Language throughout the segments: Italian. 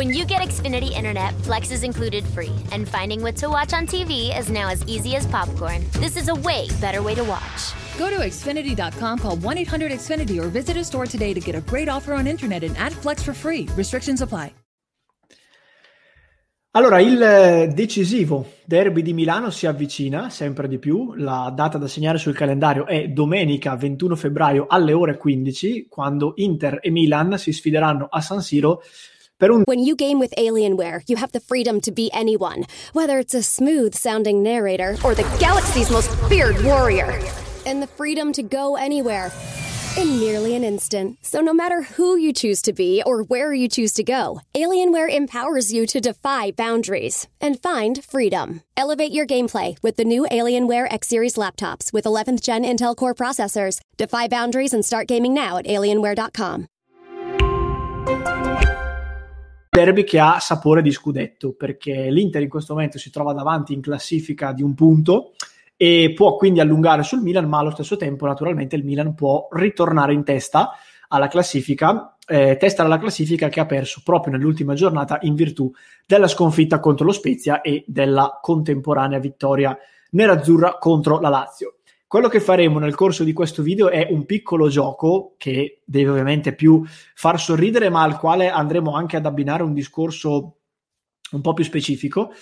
When you get Xfinity Internet, Flex is included free, and finding what to watch on TV is now as easy as popcorn. This is a way better way to watch. Go to Xfinity.com, call 1 800 Xfinity, or visit a store today to get a great offer on internet and add Flex for free. Restrictions apply. Allora, il eh, decisivo derby di Milano si avvicina sempre di più. La data da segnare sul calendario è domenica 21 febbraio alle ore 15, quando Inter e Milan si sfideranno a San Siro per un When you game with Alienware, you have the freedom to be anyone, whether it's a smooth sounding narrator or the galaxy's most feared warrior, and the freedom to go anywhere in nearly an instant. So, no matter who you choose to be or where you choose to go, Alienware empowers you to defy boundaries and find freedom. Elevate your gameplay with the new Alienware X Series laptops with 11th gen Intel Core processors. Defy boundaries and start gaming now at alienware.com. derby che ha sapore di scudetto, perché l'Inter in questo momento si trova davanti in classifica di un punto e può quindi allungare sul Milan, ma allo stesso tempo naturalmente il Milan può ritornare in testa alla classifica, eh, testa alla classifica che ha perso proprio nell'ultima giornata in virtù della sconfitta contro lo Spezia e della contemporanea vittoria nerazzurra contro la Lazio. Quello che faremo nel corso di questo video è un piccolo gioco che deve ovviamente più far sorridere, ma al quale andremo anche ad abbinare un discorso un po' più specifico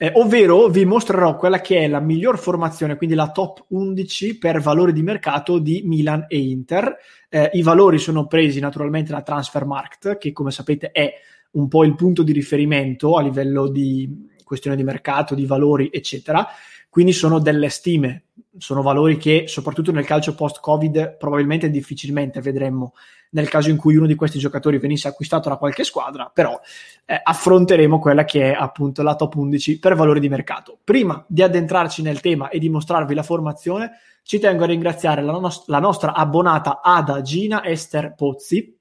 eh, ovvero vi mostrerò quella che è la miglior formazione, quindi la top 11 per valori di mercato di Milan e Inter. Eh, I valori sono presi naturalmente da Transfermarkt, che come sapete è un po' il punto di riferimento a livello di questione di mercato, di valori, eccetera. Quindi sono delle stime, sono valori che soprattutto nel calcio post-Covid probabilmente difficilmente vedremmo nel caso in cui uno di questi giocatori venisse acquistato da qualche squadra, però eh, affronteremo quella che è appunto la top 11 per valore di mercato. Prima di addentrarci nel tema e di mostrarvi la formazione, ci tengo a ringraziare la, no- la nostra abbonata Ada Gina Esther Pozzi,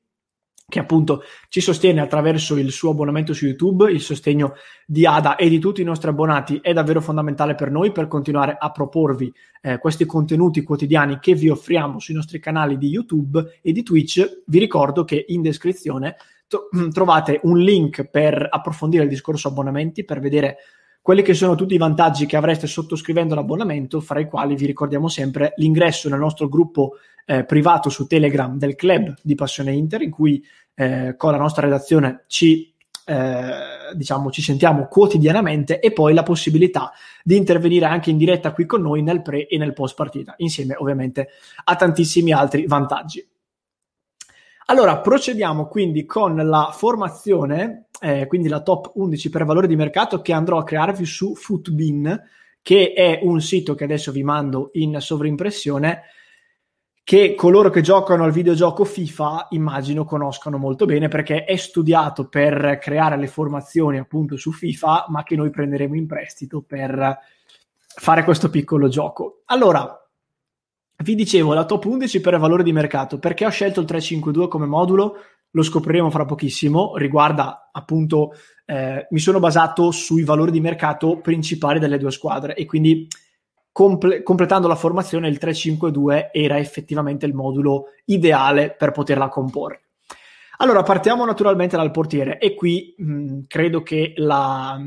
che appunto ci sostiene attraverso il suo abbonamento su YouTube, il sostegno di Ada e di tutti i nostri abbonati è davvero fondamentale per noi per continuare a proporvi eh, questi contenuti quotidiani che vi offriamo sui nostri canali di YouTube e di Twitch. Vi ricordo che in descrizione trovate un link per approfondire il discorso abbonamenti, per vedere quelli che sono tutti i vantaggi che avreste sottoscrivendo l'abbonamento, fra i quali vi ricordiamo sempre l'ingresso nel nostro gruppo eh, privato su Telegram del club di Passione Inter, in cui eh, con la nostra redazione ci, eh, diciamo, ci sentiamo quotidianamente e poi la possibilità di intervenire anche in diretta qui con noi nel pre e nel post partita, insieme ovviamente a tantissimi altri vantaggi. Allora, procediamo quindi con la formazione, eh, quindi la top 11 per valore di mercato che andrò a crearvi su Footbin, che è un sito che adesso vi mando in sovrimpressione, che coloro che giocano al videogioco FIFA immagino conoscano molto bene perché è studiato per creare le formazioni appunto su FIFA, ma che noi prenderemo in prestito per fare questo piccolo gioco. Allora, vi dicevo, la top 11 per valore di mercato. Perché ho scelto il 352 come modulo? Lo scopriremo fra pochissimo. Riguarda appunto, eh, mi sono basato sui valori di mercato principali delle due squadre e quindi comple- completando la formazione il 352 era effettivamente il modulo ideale per poterla comporre. Allora, partiamo naturalmente dal portiere e qui mh, credo che la,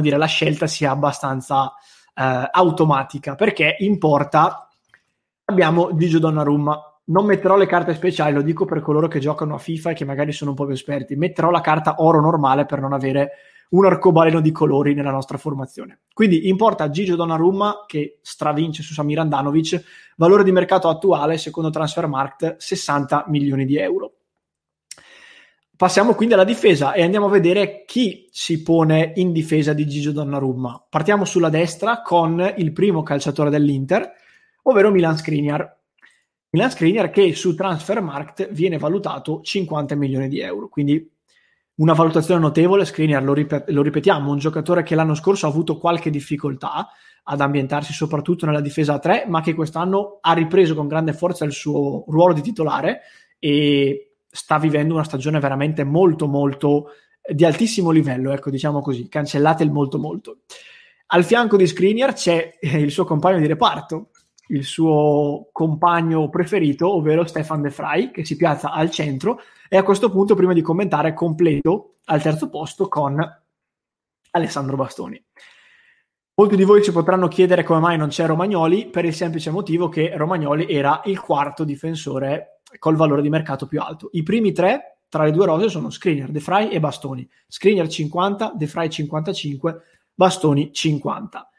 dire, la, scelta sia abbastanza eh, automatica perché in porta abbiamo Gigio Donnarumma. Non metterò le carte speciali, lo dico per coloro che giocano a FIFA e che magari sono un po' più esperti. Metterò la carta oro normale per non avere un arcobaleno di colori nella nostra formazione. Quindi in porta Gigio Donnarumma che stravince su Samir Andanovic, valore di mercato attuale secondo Transfermarkt 60 milioni di euro. Passiamo quindi alla difesa e andiamo a vedere chi si pone in difesa di Gigio Donnarumma. Partiamo sulla destra con il primo calciatore dell'Inter, ovvero Milan Skriniar. Milan Skriniar che su Transfermarkt viene valutato 50 milioni di euro, quindi una valutazione notevole. Skriniar, lo, ripet- lo ripetiamo, un giocatore che l'anno scorso ha avuto qualche difficoltà ad ambientarsi soprattutto nella difesa a 3, ma che quest'anno ha ripreso con grande forza il suo ruolo di titolare e sta vivendo una stagione veramente molto molto di altissimo livello, ecco, diciamo così, cancellate il molto molto. Al fianco di Skriniar c'è il suo compagno di reparto, il suo compagno preferito, ovvero Stefan De Vrij, che si piazza al centro. E a questo punto, prima di commentare, completo al terzo posto con Alessandro Bastoni. Molti di voi ci potranno chiedere come mai non c'è Romagnoli, per il semplice motivo che Romagnoli era il quarto difensore col valore di mercato più alto. I primi tre tra le due rose sono Skriniar, De Frey e Bastoni. Skriniar 50, De Frey 55, Bastoni 50.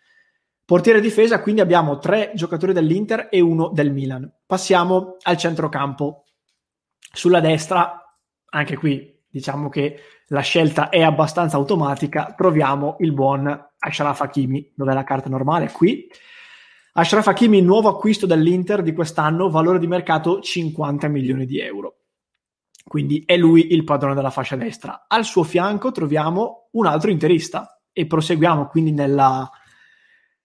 Portiere difesa, quindi abbiamo tre giocatori dell'Inter e uno del Milan. Passiamo al centrocampo. Sulla destra, anche qui diciamo che la scelta è abbastanza automatica, troviamo il buon Ashraf Hakimi. Dov'è la carta normale? Qui. Ashraf Hakimi, nuovo acquisto dell'Inter di quest'anno, valore di mercato 50 milioni di euro. Quindi è lui il padrone della fascia destra. Al suo fianco troviamo un altro interista e proseguiamo quindi nella,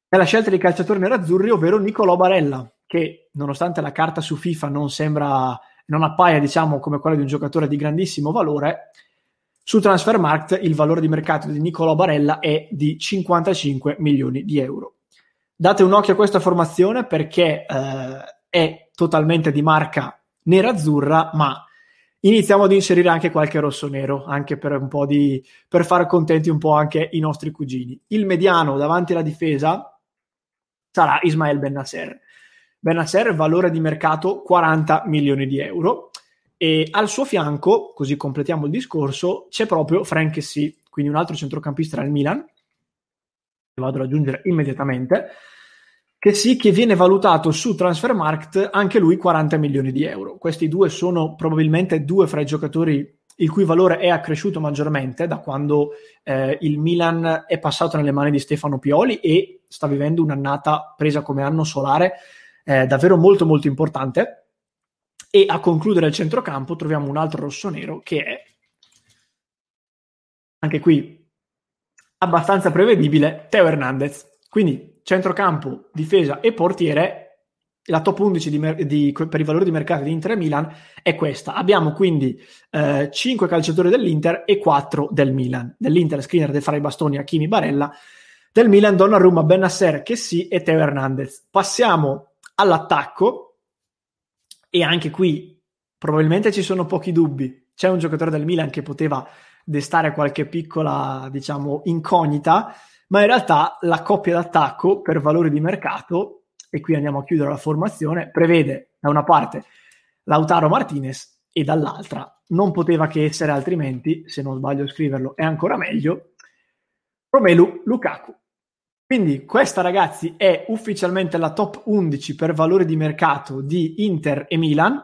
nella scelta di calciatori nerazzurri, ovvero Nicolò Barella, che nonostante la carta su FIFA non sembra, non appaia diciamo come quella di un giocatore di grandissimo valore, su Transfermarkt il valore di mercato di Nicolò Barella è di 55 milioni di euro. Date un occhio a questa formazione perché eh, è totalmente di marca nera-azzurra, ma iniziamo ad inserire anche qualche rosso-nero, anche per un po' di per fare contenti un po' anche i nostri cugini. Il mediano davanti alla difesa sarà Ismael Benasser. Benasser valore di mercato 40 milioni di euro e al suo fianco, così completiamo il discorso, c'è proprio Frank Sì, quindi un altro centrocampista del Milan, che vado ad aggiungere immediatamente, che sì, che viene valutato su Transfermarkt anche lui 40 milioni di euro. Questi due sono probabilmente due fra i giocatori il cui valore è accresciuto maggiormente da quando eh, il Milan è passato nelle mani di Stefano Pioli e sta vivendo un'annata presa come anno solare eh, davvero molto molto importante e a concludere il centrocampo troviamo un altro rosso-nero che è anche qui abbastanza prevedibile, Teo Hernandez. Quindi centrocampo, difesa e portiere, la top 11 di, di, per i valori di mercato di Inter e Milan è questa. Abbiamo quindi eh, 5 calciatori dell'Inter e 4 del Milan. Dell'Inter Skriniar, De Frey Bastoni, Achimi Barella. Del Milan Donnarumma, Benasser, Chessy e Teo Hernandez. Passiamo all'attacco e anche qui probabilmente ci sono pochi dubbi. C'è un giocatore del Milan che poteva destare qualche piccola, diciamo, incognita, ma in realtà la coppia d'attacco per valori di mercato, e qui andiamo a chiudere la formazione, prevede da una parte Lautaro Martinez e dall'altra non poteva che essere altrimenti, se non sbaglio scriverlo, è ancora meglio, Romelu Lukaku. Quindi questa ragazzi è ufficialmente la top 11 per valore di mercato di Inter e Milan.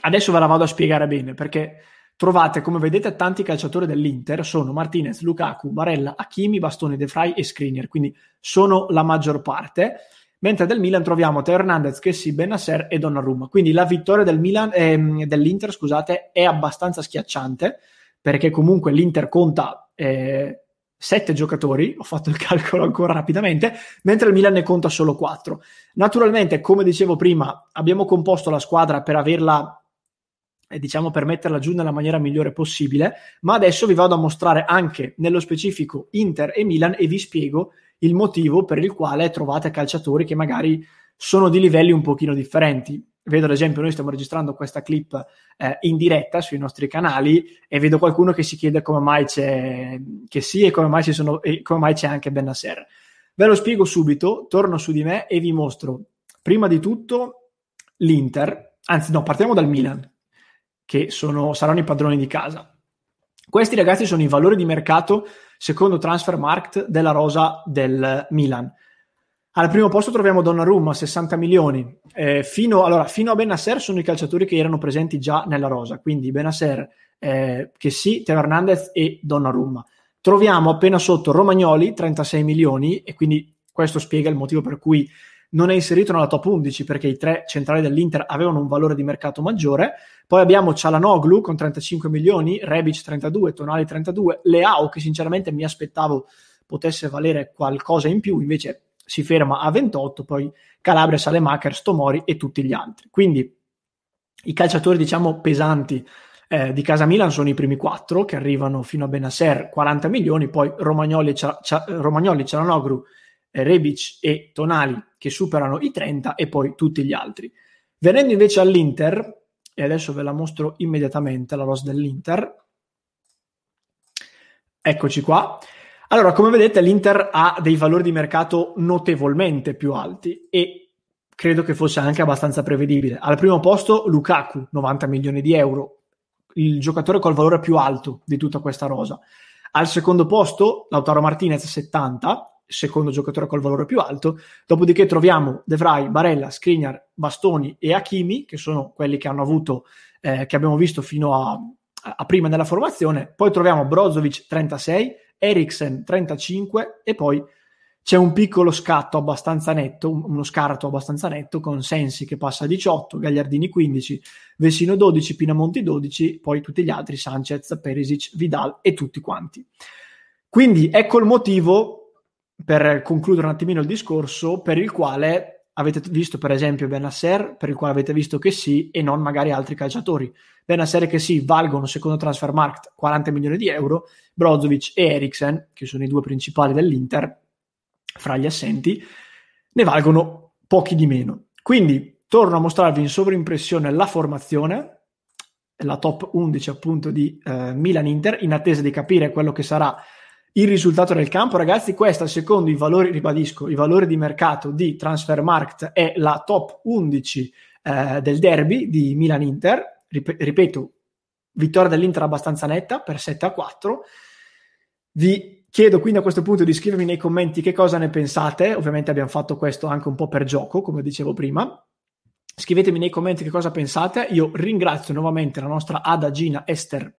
Adesso ve la vado a spiegare bene perché trovate, come vedete, tanti calciatori dell'Inter, sono Martinez, Lukaku, Barella, Hakimi, Bastone, De Frey e Skriniar, quindi sono la maggior parte. Mentre del Milan troviamo Teo Hernandez, Kessi, Benasser e Donnarumma. Quindi la vittoria del Milan, ehm, dell'Inter scusate, è abbastanza schiacciante perché comunque l'Inter conta eh, sette giocatori, ho fatto il calcolo ancora rapidamente, mentre il Milan ne conta solo quattro. Naturalmente, come dicevo prima, abbiamo composto la squadra per averla, eh, diciamo, per metterla giù nella maniera migliore possibile, ma adesso vi vado a mostrare anche nello specifico Inter e Milan e vi spiego il motivo per il quale trovate calciatori che magari sono di livelli un pochino differenti vedo ad esempio noi stiamo registrando questa clip eh, in diretta sui nostri canali e vedo qualcuno che si chiede come mai c'è che sì e come mai, sono, e come mai c'è anche Benasser. Ve lo spiego subito, torno su di me e vi mostro prima di tutto l'Inter, anzi no, partiamo dal Milan, che sono, saranno i padroni di casa. Questi ragazzi sono i valori di mercato secondo Transfermarkt della rosa del Milan. Al primo posto troviamo Donnarumma, 60 milioni. Eh, fino, allora, fino, a Benasser sono i calciatori che erano presenti già nella rosa, quindi Benasser, eh, che sì, Teo Hernandez e Donnarumma. Troviamo appena sotto Romagnoli, 36 milioni, e quindi questo spiega il motivo per cui non è inserito nella top 11, perché i tre centrali dell'Inter avevano un valore di mercato maggiore. Poi abbiamo Cialanoglu con 35 milioni, Rebic 32, Tonali 32, Leao, che sinceramente mi aspettavo potesse valere qualcosa in più, invece si ferma a 28, poi Calabria, Salemacher, Tomori e tutti gli altri. Quindi i calciatori, diciamo, pesanti eh, di casa Milan sono i primi quattro che arrivano fino a Benasser, 40 milioni, poi Romagnoli, Cia- Cia- Romagnoli Cialanoglu, Rebic e Tonali che superano i 30 e poi tutti gli altri. Venendo invece all'Inter, e adesso ve la mostro immediatamente la rosa dell'Inter, Eccoci qua. Allora, come vedete, l'Inter ha dei valori di mercato notevolmente più alti e credo che fosse anche abbastanza prevedibile. Al primo posto Lukaku, 90 milioni di euro, il giocatore col valore più alto di tutta questa rosa. Al secondo posto Lautaro Martinez, 70, secondo giocatore col valore più alto. Dopodiché troviamo De Vrij, Barella, Skriniar, Bastoni e Hakimi, che sono quelli che hanno avuto, eh, che abbiamo visto fino a, a prima della formazione. Poi troviamo Brozovic, 36, Eriksen 35 e poi c'è un piccolo scatto abbastanza netto, uno scarto abbastanza netto con Sensi che passa a 18, Gagliardini 15, Vesino 12, Pinamonti 12, poi tutti gli altri, Sanchez, Perisic, Vidal e tutti quanti. Quindi ecco il motivo, per concludere un attimino il discorso, per il quale avete visto per esempio Benasser, per il quale avete visto che sì e non magari altri calciatori. Benasser che sì, valgono secondo Transfermarkt 40 milioni di euro, Brozovic e Eriksen, che sono i due principali dell'Inter, fra gli assenti, ne valgono pochi di meno. Quindi torno a mostrarvi in sovrimpressione la formazione, la top 11 appunto di eh, Milan-Inter, in attesa di capire quello che sarà il risultato del campo. Ragazzi, questa secondo i valori, ribadisco, i valori di mercato di Transfermarkt è la top 11 eh, del derby di Milan-Inter. Rip- ripeto, vittoria dell'Inter abbastanza netta per 7 a 4. Vi chiedo quindi a questo punto di scrivermi nei commenti che cosa ne pensate. Ovviamente abbiamo fatto questo anche un po' per gioco, come dicevo prima. Scrivetemi nei commenti che cosa pensate. Io ringrazio nuovamente la nostra adagina Esther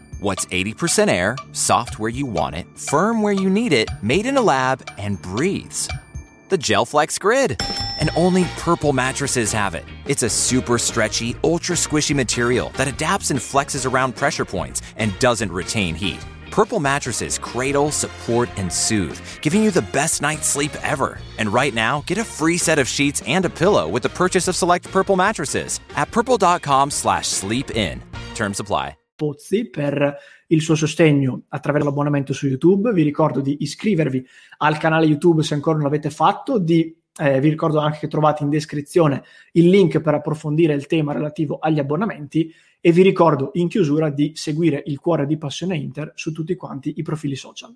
What's 80% air, soft where you want it, firm where you need it, made in a lab, and breathes? The Gelflex Grid. And only Purple mattresses have it. It's a super stretchy, ultra squishy material that adapts and flexes around pressure points and doesn't retain heat. Purple mattresses cradle, support, and soothe, giving you the best night's sleep ever. And right now, get a free set of sheets and a pillow with the purchase of select Purple mattresses at purple.com slash sleep in. Terms apply. Pozzi per il suo sostegno attraverso l'abbonamento su YouTube. Vi ricordo di iscrivervi al canale YouTube se ancora non l'avete fatto, di Eh, vi ricordo anche che trovate in descrizione il link per approfondire il tema relativo agli abbonamenti e vi ricordo in chiusura di seguire il cuore di Passione Inter su tutti quanti i profili social.